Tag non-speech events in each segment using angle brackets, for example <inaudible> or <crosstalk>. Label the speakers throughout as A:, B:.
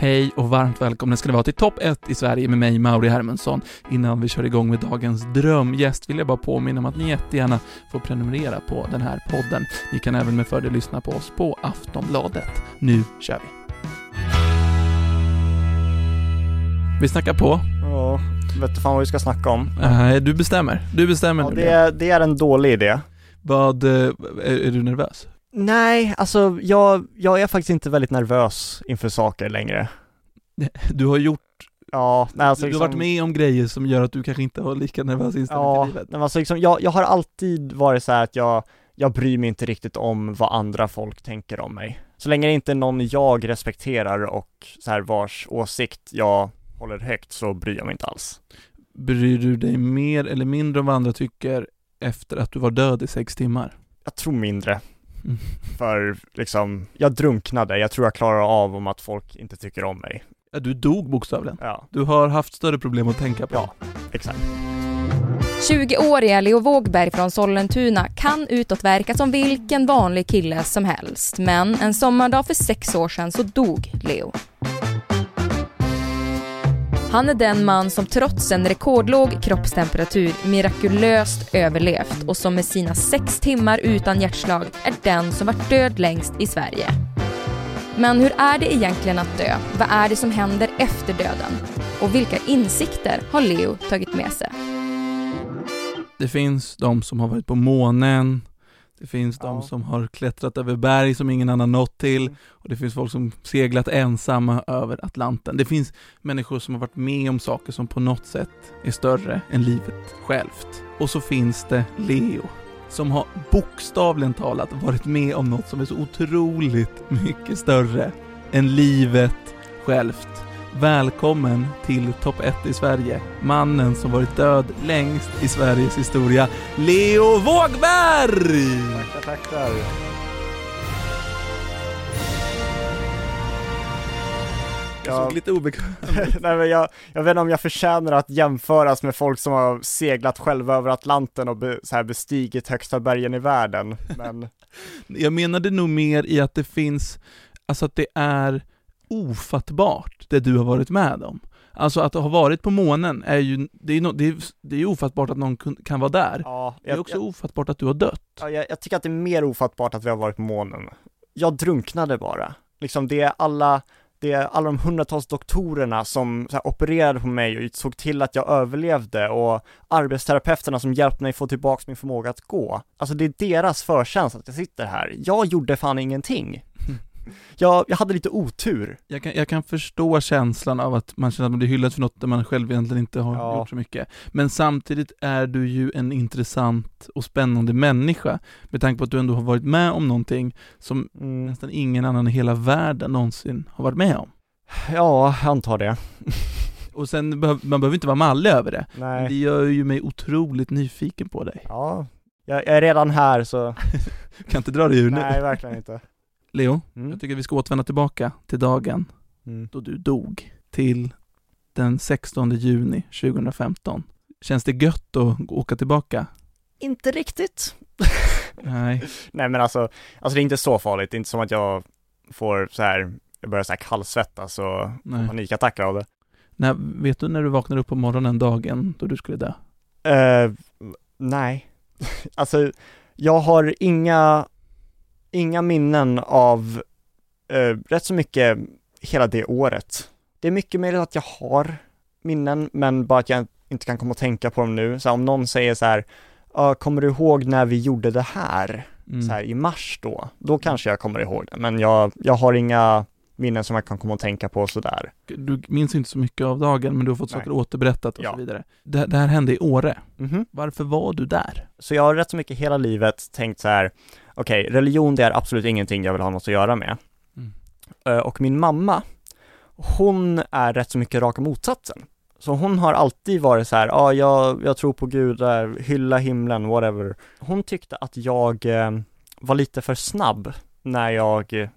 A: Hej och varmt välkomna ska det vara till topp 1 i Sverige med mig, Mauri Hermansson. Innan vi kör igång med dagens drömgäst vill jag bara påminna om att ni jättegärna får prenumerera på den här podden. Ni kan även med fördel lyssna på oss på Aftonbladet. Nu kör vi! Vi snackar på.
B: Ja, vet du fan vad vi ska snacka om?
A: Nej, du bestämmer. Du bestämmer
B: Ja,
A: nu.
B: det, är, det är en dålig idé.
A: Vad, eh, är, är du nervös?
B: Nej, alltså jag, jag är faktiskt inte väldigt nervös inför saker längre. <laughs>
A: Du har gjort,
B: Ja, nej alltså
A: du har
B: liksom,
A: varit med om grejer som gör att du kanske inte har lika nervös inställning
B: Ja,
A: till livet.
B: men alltså liksom, jag, jag har alltid varit så här att jag, jag bryr mig inte riktigt om vad andra folk tänker om mig. Så länge det inte är någon jag respekterar och så här vars åsikt jag håller högt så bryr jag mig inte alls.
A: Bryr du dig mer eller mindre om vad andra tycker efter att du var död i sex timmar?
B: Jag tror mindre.
A: Mm.
B: För liksom, jag drunknade, jag tror jag klarar av om att folk inte tycker om mig.
A: Ja, du dog bokstavligen.
B: Ja,
A: Du har haft större problem att tänka på.
B: ja, exakt.
C: 20-åriga Leo Wågberg från Sollentuna kan utåt verka som vilken vanlig kille som helst. Men en sommardag för sex år sedan så dog Leo. Han är den man som trots en rekordlåg kroppstemperatur mirakulöst överlevt och som med sina sex timmar utan hjärtslag är den som varit död längst i Sverige. Men hur är det egentligen att dö? Vad är det som händer efter döden? Och vilka insikter har Leo tagit med sig?
A: Det finns de som har varit på månen, det finns de
B: Ja.
A: som har klättrat över berg som ingen annan nått till,
B: Mm.
A: och det finns folk som seglat ensamma över Atlanten. Det finns människor som har varit med om saker som på något sätt är större än livet självt. Och så finns det Leo, som har bokstavligen talat varit med om något som är så otroligt <laughs> mycket större än livet självt. Välkommen till topp 1 i Sverige. Mannen som varit död längst i Sveriges historia, Leo Wågberg!
B: Tackar, tackar.
A: Jag såg lite obekväm <laughs>
B: Nej men jag, jag vet inte om jag förtjänar att jämföras med folk som har seglat själva över Atlanten och be, så här bestigit högsta bergen i världen, men <laughs>
A: Jag menade nog mer i att det finns, alltså att det är ofattbart det du har varit med om. Alltså att ha varit på månen är ju, det är, no, det är, det är ju ofattbart att någon kan vara där.
B: ja,
A: Det är
B: jag,
A: också
B: jag,
A: ofattbart att du har dött.
B: ja, jag, jag tycker att det är mer ofattbart att vi har varit på månen. Jag drunknade bara. Liksom det är alla, det är alla de hundratals doktorerna som här, opererade på mig och såg till att jag överlevde och arbetsterapeuterna som hjälpte mig få tillbaka min förmåga att gå. Alltså det är deras förtjänst att jag sitter här. Jag gjorde fan ingenting. Jag, jag hade lite otur.
A: Jag kan, jag kan förstå känslan av att man känner att man blir hyllad för något där man själv egentligen inte har
B: Ja.
A: gjort så mycket. Men samtidigt är du ju en intressant och spännande människa med tanke på att du ändå har varit med om någonting som
B: Mm.
A: nästan ingen annan i hela världen någonsin har varit med om.
B: Ja, jag antar det. <laughs>
A: Och sen, behöv, man behöver inte vara mallig över det. Men det
B: Nej.
A: gör ju mig otroligt nyfiken på dig.
B: Ja, jag, jag är redan här så, <laughs>
A: Kan inte dra dig ur nu.
B: nej verkligen inte.
A: Leo,
B: Mm.
A: jag tycker vi ska återvända tillbaka till dagen
B: Mm.
A: då du dog. Till den 16 juni 2015. Känns det gött att åka tillbaka?
B: Inte riktigt. <laughs>
A: Nej.
B: Nej men alltså, alltså det är inte så farligt, det är inte som att jag får så här, jag börjar så här kallsvettas och
A: Nej.
B: panikattacker av det.
A: När, vet du när du vaknade upp på morgonen dagen då du skulle dö?
B: Eh, nej. <laughs> alltså, jag har inga, inga minnen av eh, rätt så mycket hela det året. Det är mycket möjligt att jag har minnen, men bara att jag inte kan komma att tänka på dem nu. Så här, om någon säger så här, "Ja, kommer du ihåg när vi gjorde det här?
A: Mm.
B: Så här i mars då? Då kanske jag kommer ihåg det, men jag, jag har inga minnen som jag kan komma att tänka på sådär.
A: Du minns inte så mycket av dagen, men du har fått
B: Nej.
A: saker återberättat och
B: Ja.
A: så vidare. Det, det här hände i Åre.
B: Mhm.
A: Varför var du där?
B: Så jag har rätt så mycket hela livet tänkt så här, okej, religion det är absolut ingenting jag vill ha något att göra med.
A: Mm.
B: Eh, Och min mamma, hon är rätt så mycket raka motsatsen. Så hon har alltid varit så här, ja, ah, jag, jag tror på Gud, där, hylla himlen, whatever. Hon tyckte att jag eh, var lite för snabb när jag, eh,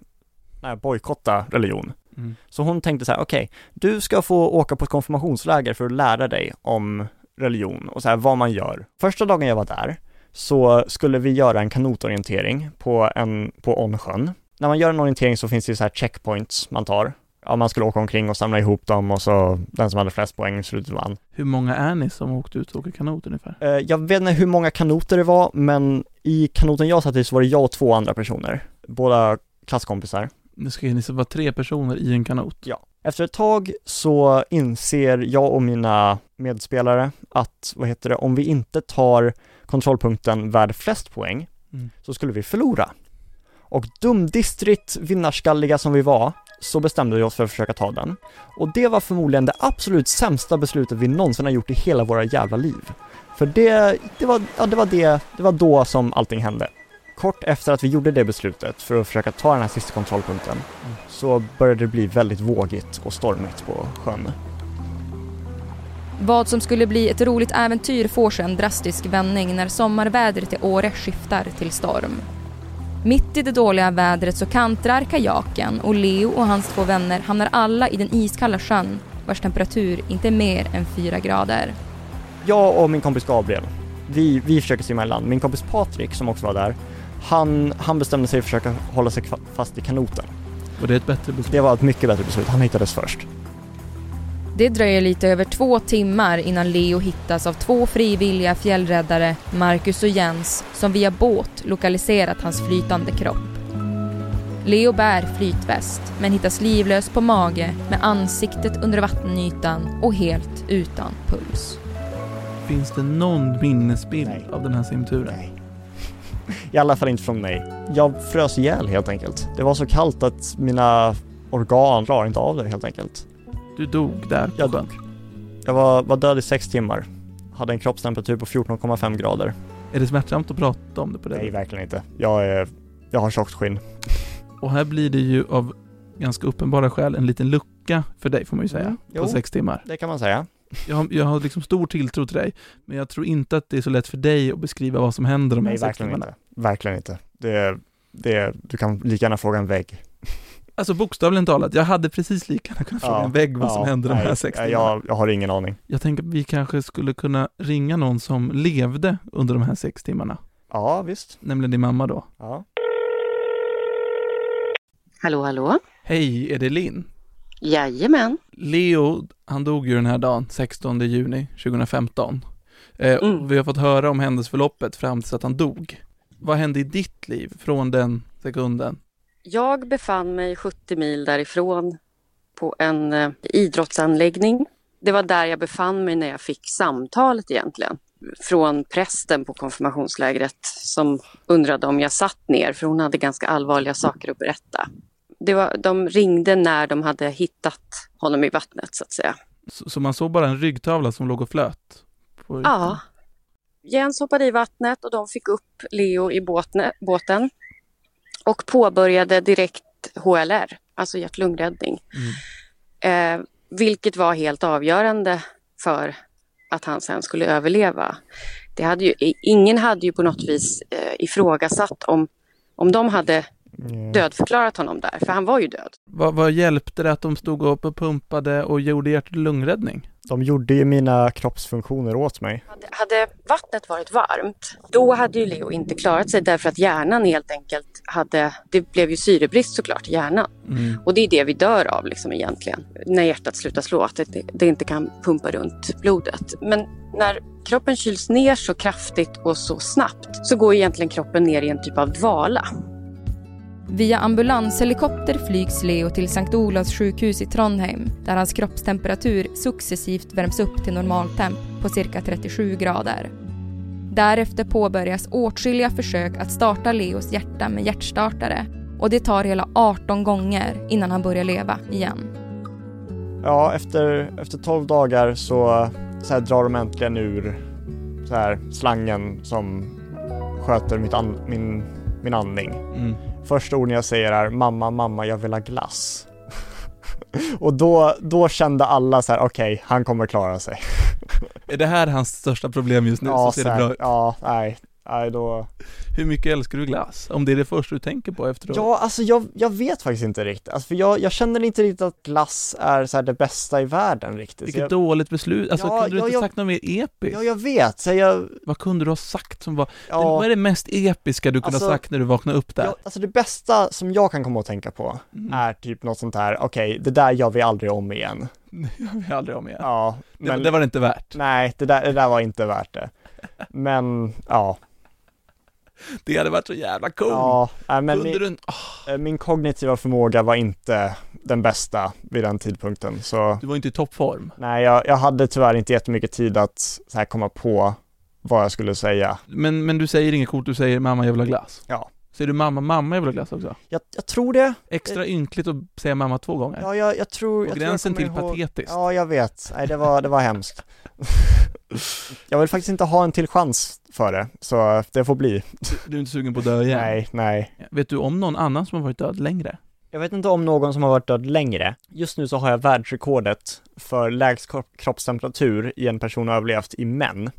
B: när jag bojkottade religion.
A: Mm.
B: Så hon tänkte så här, okej, du ska få åka på ett konfirmationsläger för att lära dig om religion och så här vad man gör. Första dagen jag var där så skulle vi göra en kanotorientering på en, på Onsjön. När man gör en orientering så finns det ju så här checkpoints man tar ja, man skulle åka omkring och samla ihop dem och så den som hade flest poäng slutet vann.
A: Hur många är ni som åkte ut och åker kanot ungefär?
B: Eh, Jag vet inte hur många kanoter det var, men i kanoten jag satt i så var det jag och två andra personer, båda klasskompisar.
A: Nu ska ni så vara tre personer i en kanot.
B: Ja. Efter ett tag så inser jag och mina medspelare att, vad heter det, om vi inte tar kontrollpunkten värd flest poäng
A: Mm.
B: så skulle vi förlora. Och dumdistrigt vinnarskalliga som vi var så bestämde vi oss för att försöka ta den. Och det var förmodligen det absolut sämsta beslutet vi någonsin har gjort i hela våra jävla liv. För det, det var, ja det var det, det var då som allting hände. Kort efter att vi gjorde det beslutet för att försöka ta den här sista kontrollpunkten så började det bli väldigt vågigt och stormigt på sjön.
C: Vad som skulle bli ett roligt äventyr får sig en drastisk vändning när sommarvädret i Åre skiftar till storm. Mitt i det dåliga vädret så kantrar kajaken och Leo och hans två vänner hamnar alla i den iskalla sjön vars temperatur inte är mer än fyra grader.
B: Jag och min kompis Gabriel, vi, vi försöker simma i land. Min kompis Patrik som också var där, han, han bestämde sig för att försöka hålla sig fast i kanoten.
A: Och det är ett bättre beslut.
B: Det var ett mycket bättre beslut, han hittades först.
C: Det dröjer lite över två timmar innan Leo hittas av två frivilliga fjällräddare, Marcus och Jens, som via båt lokaliserat hans flytande kropp. Leo bär flytväst, men hittas livlös på mage med ansiktet under vattenytan och helt utan puls.
A: Finns det någon minnesbild
B: Nej.
A: av den här simturen?
B: Nej. I alla fall inte från mig. Jag frös ihjäl helt enkelt. Det var så kallt att mina organ klarar inte av det helt enkelt.
A: Du dog där på
B: Jag
A: sjön.
B: Jag var, var död i sex timmar. Hade en kroppstemperatur på 14,5 grader.
A: Är det smärtsamt att prata om det på det
B: Nej, verkligen inte. Jag är, jag har tjockt skinn.
A: Och här blir det ju av ganska uppenbara skäl en liten lucka för dig får man ju säga,
B: Mm,
A: på
B: jo.
A: sex timmar.
B: Det kan man säga.
A: Jag har, jag har liksom stor tilltro till dig, men jag tror inte att det är så lätt för dig att beskriva vad som händer de här
B: Nej,
A: sex
B: verkligen
A: timmarna.
B: inte. Verkligen inte. Det, det, du kan lika gärna fråga en vägg.
A: Alltså bokstavligen talat, jag hade precis lika gärna kunnat fråga
B: Ja,
A: en vägg vad som
B: ja,
A: hände de här sex timmarna.
B: jag, jag har ingen aning.
A: Jag tänker att vi kanske skulle kunna ringa någon som levde under de här sex timmarna,
B: Ja, visst.
A: nämligen din mamma då.
B: Ja.
D: Hallå, hallå?
A: Hej, är det Linn?
D: Jajamän.
A: Leo, han dog ju den här dagen, 16 juni 2015. Eh,
D: Mm.
A: Vi har fått höra om händelseförloppet fram tills att han dog. Vad hände i ditt liv från den sekunden?
D: Jag befann mig 70 mil därifrån på en eh, idrottsanläggning. Det var där jag befann mig när jag fick samtalet egentligen. Från prästen på konfirmationslägret som undrade om jag satt ner för hon hade ganska allvarliga saker att berätta. Det var, de ringde när de hade hittat honom i vattnet så att säga.
A: Så, så man såg bara en ryggtavla som låg och flöt?
D: Ja. Jens hoppade i vattnet och de fick upp Leo i båtne, båten och påbörjade direkt HLR, alltså hjärt-lungräddning.
A: Mm.
D: Eh, vilket var helt avgörande för att han sen skulle överleva. Det hade ju, ingen hade ju på något vis eh, ifrågasatt om, om de hade
B: Mm.
D: dödförklarat honom där, för han var ju död.
A: Vad, vad hjälpte det att de stod upp och pumpade och gjorde hjärt och lungräddning?
B: De gjorde ju mina kroppsfunktioner åt mig.
D: Hade, hade vattnet varit varmt, då hade ju Leo inte klarat sig därför att hjärnan helt enkelt hade, det blev ju syrebrist såklart i hjärnan.
A: Mm.
D: Och det är det vi dör av liksom egentligen, när hjärtat slutar slå, att det, det inte kan pumpa runt blodet. Men när kroppen kyls ner så kraftigt och så snabbt så går egentligen kroppen ner i en typ av dvala.
C: Via ambulanshelikopter flygs Leo till Sankt Olavs sjukhus i Trondheim där hans kroppstemperatur successivt värms upp till normaltemp på cirka 37 grader. Därefter påbörjas åtskilliga försök att starta Leos hjärta med hjärtstartare och det tar hela 18 gånger innan han börjar leva igen.
B: Ja, efter, efter 12 dagar så, så här drar de äntligen ur så här slangen som sköter mitt an, min, min andning.
A: Mm.
B: Första orden jag säger är mamma, mamma, jag vill ha glass. <laughs> Och då, då kände alla så här, okej, han kommer klara sig.
A: Är det här hans största problem just nu?
B: ja,
A: så ser det bra ut.
B: ja, nej. Nej då
A: Hur mycket älskar du glass? Om det är det första du tänker på efteråt?
B: Ja, alltså jag, jag vet faktiskt inte riktigt, alltså för jag, jag känner inte riktigt att glass är så här det bästa i världen riktigt.
A: Vilket
B: jag,
A: dåligt beslut. Alltså
B: Ja,
A: kunde du
B: ja,
A: inte
B: jag-
A: sagt något mer episkt?
B: ja, jag vet, så jag,
A: Vad kunde du ha sagt som var,
B: ja,
A: vad är det mest episka du kunde
B: Alltså,
A: ha sagt när du vaknade upp där?
B: ja, alltså det bästa som jag kan komma att tänka på
A: Mm.
B: är typ något sånt här, okej, det där gör vi aldrig om igen. <laughs>
A: Jag vill aldrig om igen.
B: Ja,
A: det,
B: men
A: det var det inte värt.
B: nej, det där, det där var inte värt det. Men, ja,
A: Det hade varit så jävla coolt.
B: ja, nej, men min,
A: du, åh,
B: eh, min kognitiva förmåga var inte den bästa vid den tidpunkten, så
A: du var inte i toppform.
B: nej, jag, jag hade tyvärr inte jättemycket tid att så här komma på vad jag skulle säga.
A: Men, men du säger inget coolt, du säger mamma jag vill ha glass.
B: Ja.
A: Säger du mamma, mamma jag vill ha glass också?
B: Jag, jag tror det,
A: Extra ynkligt att säga mamma två gånger.
B: ja, jag, jag tror,
A: På gränsen
B: tror
A: till
B: jag kommer ihåg-
A: patetiskt.
B: Ja, jag vet. Nej, det var, det var hemskt. <laughs> jag vill faktiskt inte ha en till chans för det, så det får bli.
A: Du är inte sugen på att dö igen?
B: Nej, nej.
A: Vet du om någon annan som har varit död längre?
B: Jag vet inte om någon som har varit död längre. Just nu så har jag världsrekordet för lägst kropp- kroppstemperatur i en person har överlevt i män.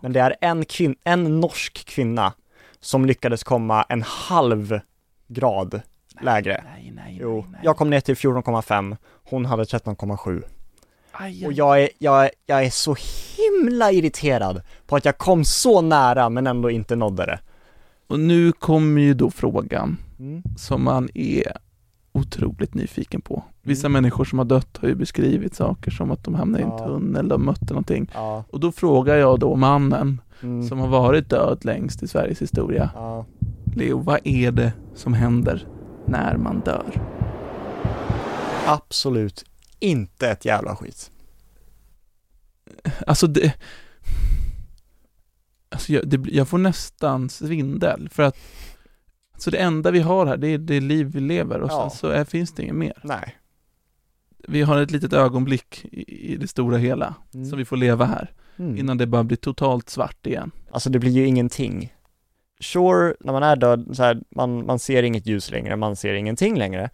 B: Men det är en, kvin- en norsk kvinna som lyckades komma en halv grad lägre.
A: Nej, nej,
B: Jo,
A: nej, nej.
B: jag kom ner till 14,5, hon hade 13,7.
A: Aj, aj.
B: Och jag är, jag, är- jag är så himla irriterad på att jag kom så nära men ändå inte nådde det.
A: Och nu kommer ju då frågan
B: Mm.
A: som man är otroligt nyfiken på. Vissa
B: Mm.
A: människor som har dött har ju beskrivit saker som att de hamnade i en
B: Ja.
A: tunnel, de mötte någonting.
B: Ja.
A: Och då frågar jag då mannen
B: Mm.
A: som har varit död längst i Sveriges historia.
B: ja.
A: Leo, vad är det som händer när man dör?
B: Absolut inte ett jävla skit.
A: Alltså det... Alltså jag, det, jag får nästan svindel för att Så det enda vi har här, det är det liv vi lever och
B: Ja.
A: sen så är, finns det inget mer.
B: Nej.
A: Vi har ett litet ögonblick i, i det stora hela,
B: Mm.
A: som vi får leva här,
B: Mm.
A: innan det bara blir totalt svart igen.
B: Alltså det blir ju ingenting. Sure, när man är död, så här, man, man ser inget ljus längre, man ser ingenting längre.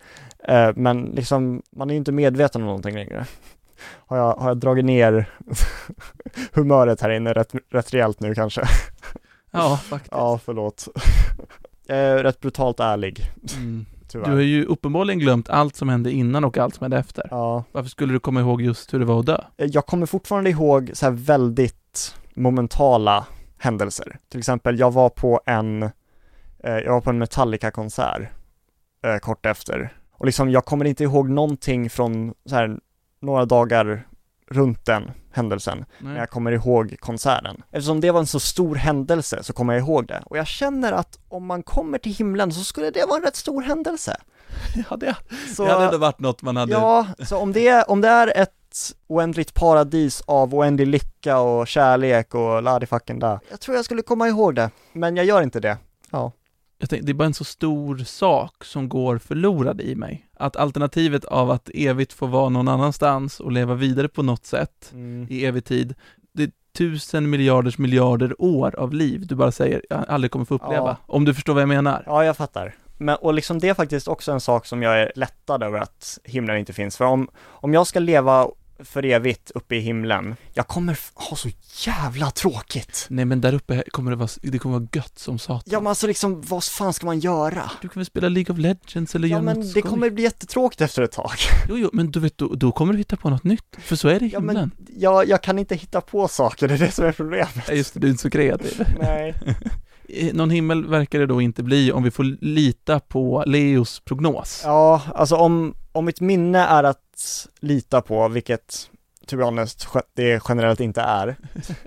B: Eh, men liksom, man är ju inte medveten om någonting längre. <laughs> Har jag, har jag dragit ner <laughs> humöret här inne rätt, rätt rejält nu kanske?
A: Ja, <laughs> faktiskt.
B: Ja, förlåt. Jag är rätt brutalt ärlig,
A: Mm.
B: Tyvärr.
A: Du har ju uppenbarligen glömt allt som hände innan och allt som hände efter.
B: Ja,
A: Varför skulle du komma ihåg just hur det var att dö?
B: jag kommer fortfarande ihåg så här väldigt momentala händelser. Till exempel, jag var på en, eh, jag var på en Metallica-konsert eh, kort efter. Och liksom, jag kommer inte ihåg någonting från så här några dagar runt den händelsen. Men
A: Nej.
B: jag kommer ihåg konserten. Eftersom det var en så stor händelse så kommer jag ihåg det. Och jag känner att om man kommer till himlen så skulle det vara en rätt stor händelse. <laughs>
A: Ja, det,
B: Så,
A: det hade varit något man hade...
B: Ja, så om det, om det är ett oändligt paradis av oändlig lycka och kärlek och la fucking da. Jag tror jag skulle komma ihåg det, men jag gör inte det. Ja.
A: Jag tänkte, det är bara en så stor sak som går förlorad i mig. Att alternativet av att evigt få vara någon annanstans och leva vidare på något sätt
B: Mm.
A: i evig tid, det är tusen miljarders miljarder år av liv du bara säger jag aldrig kommer få uppleva.
B: Ja.
A: Om du förstår vad jag menar.
B: Ja, jag fattar. Men, och liksom det är faktiskt också en sak som jag är lättad över att himlen inte finns. För om, om jag ska leva för evigt uppe i himlen, jag kommer ha så jävla tråkigt.
A: Nej men där uppe kommer det vara, det kommer vara gött som satan.
B: Ja men alltså liksom, vad fan ska man göra?
A: Du kan väl spela League of Legends eller
B: Ja
A: göra
B: men
A: något
B: det
A: skoj.
B: kommer bli jättetråkigt efter ett tag. <laughs>
A: Jo, jo, men du vet, då, då kommer du hitta på något nytt. För så är det i
B: Ja
A: himlen.
B: men jag, jag kan inte hitta på saker, det är det som är problemet.
A: Ja, just det, du är inte så kreativ. <laughs>
B: Nej. <laughs>
A: Eh, Någon himmel verkar det då inte bli om vi får lita på Leos prognos.
B: Ja, alltså om, om mitt minne är att lita på, vilket to be honest, det generellt inte är,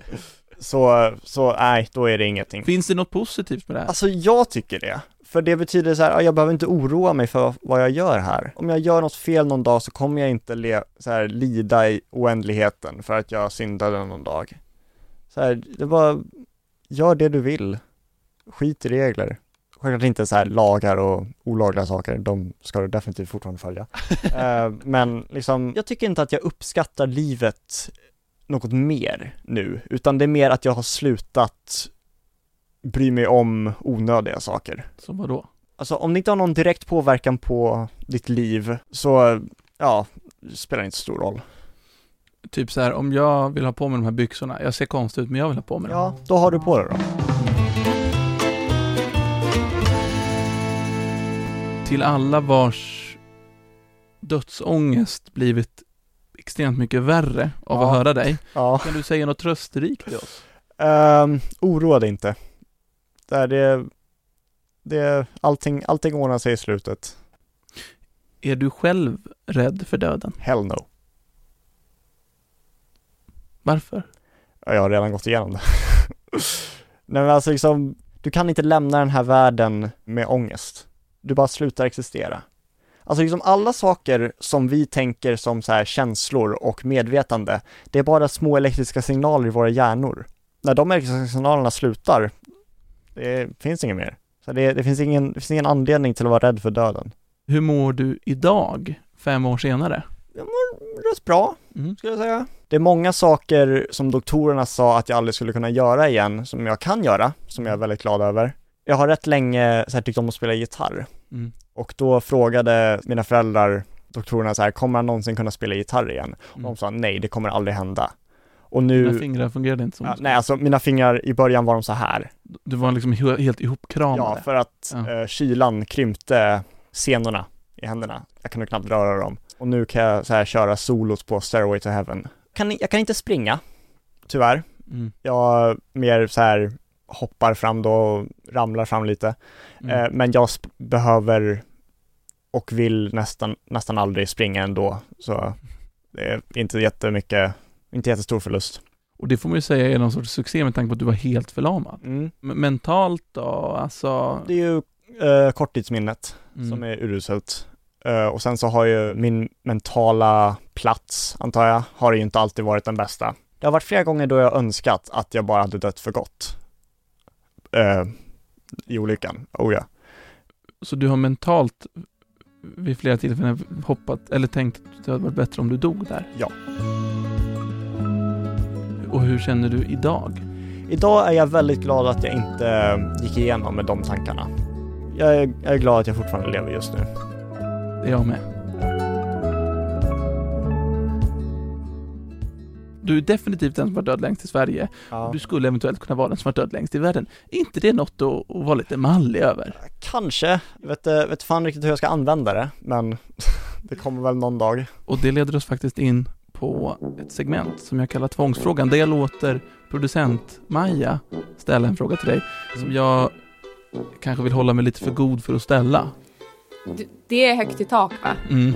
B: <laughs> så, så nej, då är det ingenting.
A: Finns det något positivt med det här?
B: Alltså jag tycker det. För det betyder så här, ja, jag behöver inte oroa mig för vad jag gör här. Om jag gör något fel någon dag så kommer jag inte le, så här, lida i oändligheten för att jag syndade någon dag. Så här, det bara, gör det du vill. Skit i regler. Självklart inte så här lagar och olagliga saker, de ska du definitivt fortfarande följa. <laughs> Eh, men liksom, jag tycker inte att jag uppskattar livet något mer nu, utan det är mer att jag har slutat bry mig om onödiga saker.
A: Som vadå?
B: Alltså om det inte har någon direkt påverkan på ditt liv, så ja, det spelar inte så stor roll.
A: Typ så här, om jag vill ha på mig de här byxorna, jag ser konstig ut men jag vill ha på mig dem.
B: Ja, då har du på det då.
A: Till alla vars dödsångest blivit extremt mycket värre av
B: Ja.
A: att höra dig. <laughs>
B: Ja.
A: Kan du säga något trösterikt till oss?
B: Um, oroa dig inte. Det, är det, det, allting, allting ordnar sig i slutet.
A: Är du själv rädd för döden?
B: Hell no.
A: Varför?
B: Ja, Jag har redan gått igenom det. <laughs> Nej men alltså liksom, du kan inte lämna den här världen med ångest. Du bara slutar existera. Alltså liksom alla saker som vi tänker som så här känslor och medvetande, det är bara små elektriska signaler i våra hjärnor. När de elektriska signalerna slutar, det finns inget mer. Så det, det, finns ingen, det finns ingen anledning till att vara rädd för döden.
A: Hur mår du idag, fem år senare?
B: Rätt bra,
A: Mm.
B: skulle jag säga. Det är många saker som doktorerna sa att jag aldrig skulle kunna göra igen, som jag kan göra, som jag är väldigt glad över. Jag har rätt länge så här, tyckt om att spela gitarr.
A: Mm.
B: Och då frågade mina föräldrar, doktorerna så här, kommer han någonsin kunna spela gitarr igen? Och de
A: Mm.
B: sa nej, det kommer aldrig hända. Och
A: Dina
B: nu,
A: fingrar fungerade inte som
B: ja, nej alltså mina fingrar i början var de så här.
A: Du var liksom he- helt ihopkramade.
B: Ja, för att
A: Ja.
B: eh, kylan krympte senorna i händerna. Jag kunde knappt röra dem. Och nu kan jag så här köra solos på Stairway to Heaven. Kan, jag kan inte springa, tyvärr.
A: Mm.
B: Jag mer så här hoppar fram då och ramlar fram lite.
A: Mm.
B: Eh, men jag behöver och vill nästan, nästan aldrig springa ändå. Så det är inte jättemycket, inte jättestor förlust.
A: Och det får man ju säga är någon sorts succé med tanke på att du var helt förlamad.
B: Mm.
A: Men mentalt då, alltså?
B: Det är ju eh, korttidsminnet
A: Mm.
B: som är uruselt. Eh, och sen så har ju min mentala plats, antar jag, har ju inte alltid varit den bästa. Det har varit flera gånger då jag önskat att jag bara hade dött för gott. Eh, I olyckan, oh ja.
A: Så du har mentalt vid flera tillfällen hoppat, eller tänkt att det hade varit bättre om du dog där?
B: Ja.
A: Och hur känner du idag?
B: Idag är jag väldigt glad att jag inte eh, gick igenom med de tankarna. Jag är, jag är glad att jag fortfarande lever just nu.
A: Det är jag med. Du är definitivt den som var död längst i Sverige.
B: Ja.
A: Du skulle eventuellt kunna vara den som var död längst i världen. Är inte det något att, att vara lite mallig över?
B: Kanske, jag vet, vet fan riktigt hur jag ska använda det, men <laughs> det kommer väl någon dag.
A: Och det leder oss faktiskt in på ett segment som jag kallar tvångsfrågan, där jag låter producent Maja ställa en fråga till dig som jag kanske vill hålla mig lite för god för att ställa.
C: Det är högt i tak va?
A: Mm.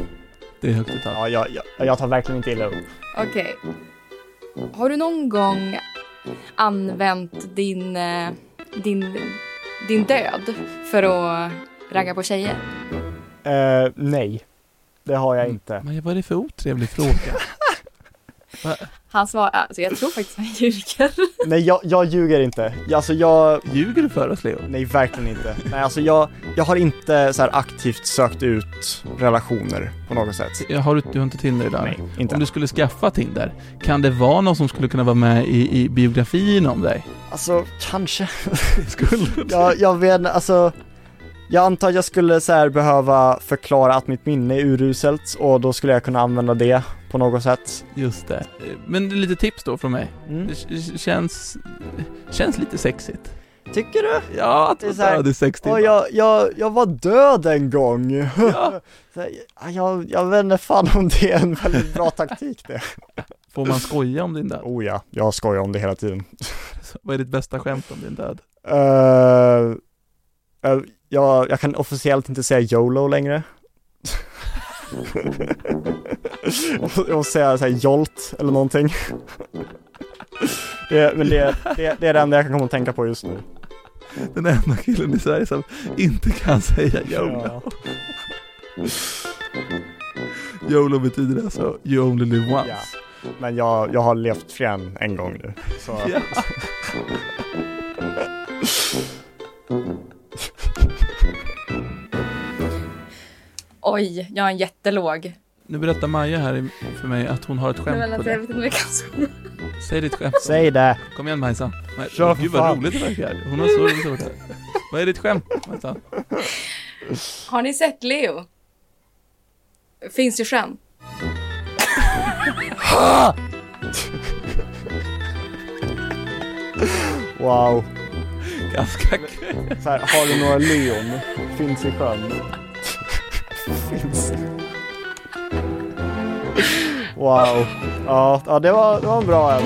A: Det är högt i tak.
B: Ja, jag, jag, jag tar verkligen inte illa upp.
C: Okej. Har du någon gång använt din, eh, din, din död för att ragga på tjejer?
B: Eh, nej, det har jag inte.
A: Maja, vad är det för otrevlig fråga? <laughs>
C: Han svarar, alltså jag tror faktiskt han <laughs> ljuger.
B: Nej, jag, jag ljuger inte. Alltså jag,
A: Ljuger du för oss, Leo?
B: nej verkligen inte. Nej, alltså jag, jag har inte så här aktivt sökt ut relationer på något sätt.
A: Jag har, du- du har inte Tinder idag?
B: Nej, inte.
A: Om du skulle skaffa Tinder, kan det vara någon som skulle kunna vara med i, i biografin om dig?
B: Alltså, kanske. <laughs>
A: Skulle
B: jag, jag vet alltså jag antar att jag skulle så här behöva förklara att mitt minne är uruselt och då skulle jag kunna använda det på något sätt.
A: Just det. Men lite tips då från mig.
B: Mm.
A: Det känns, känns lite sexigt.
B: Tycker du?
A: Ja, att
B: Det är så här,
A: död i sex timmar.
B: Jag, jag, jag var död en gång.
A: Ja. <laughs>
B: Så här, ja, jag, jag vet inte fan om det är en väldigt bra taktik det. <laughs>
A: Får man skoja om din död?
B: Oh ja, jag skojar om det hela tiden.
A: Vad är ditt bästa skämt om din död?
B: Uh, uh, jag, jag kan officiellt inte säga YOLO längre. Måste säga såhär Jolt eller någonting. Det, men det, det, det är det enda jag kan komma att tänka på just nu.
A: Den enda killen i Sverige som inte kan säga YOLO.
B: Ja.
A: YOLO betyder alltså you only live once.
B: Ja. Men jag, jag har levt fler än en gång nu. Så.
A: Ja.
C: Oj, jag har en jättelåg.
A: Nu berättar Maja här för mig att hon har ett skämt på
C: alltså, jag
A: det.
C: vet inte
A: Säg ditt skämt.
B: Säg det!
A: Kom igen Majsan. Maj-
B: Kör för
A: Gud vad
B: fan.
A: roligt det verkar. Hon har så roligt åt det. Vad är ditt skämt Majsan?
C: Har ni sett Leo? Finns i sjön. <laughs>
B: Wow.
A: Ganska kul.
B: Så här, har du några leon? Finns i sjön. Finns. Wow. Ja, ja det, var, det var en bra en.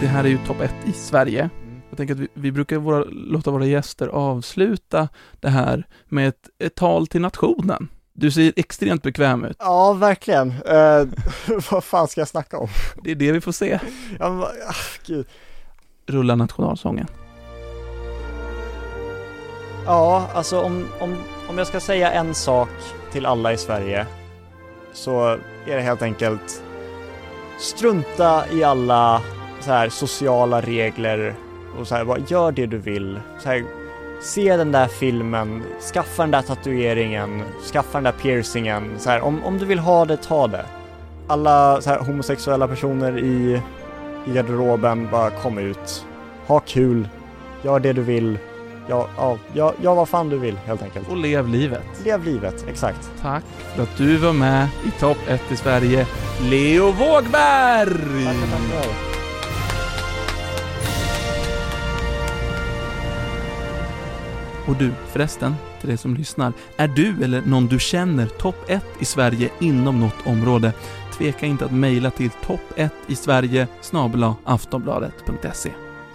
A: Det här är ju topp ett i Sverige.
B: Mm.
A: Jag tänker att vi, vi brukar våra, låta våra gäster avsluta det här med ett, ett tal till nationen. Du ser extremt bekväm ut.
B: Ja, verkligen. Eh, <laughs> vad fan ska jag snacka om?
A: Det är det vi får se.
B: Ja, men, ah, gud.
A: Rulla nationalsången.
B: Ja, alltså om, om, om jag ska säga en sak till alla i Sverige så är det helt enkelt strunta i alla så här sociala regler och så här, bara gör det du vill. Så här, se den där filmen, skaffa den där tatueringen, skaffa den där piercingen. Så här, om, om du vill ha det, ta det. Alla så här, homosexuella personer i, i garderoben, bara kom ut. Ha kul, gör det du vill. Ja, ja, ja, ja, vad fan du vill helt enkelt.
A: Och lev livet.
B: Lev livet, exakt.
A: Tack för att du var med i topp 1 i Sverige, Leo Vågberg!
B: Tackar, tackar.
A: Och du förresten, till dig som lyssnar, är du eller någon du känner topp 1 i Sverige inom något område? Tveka inte att mejla till topp 1 i Sverige snabel-a aftonbladet.se.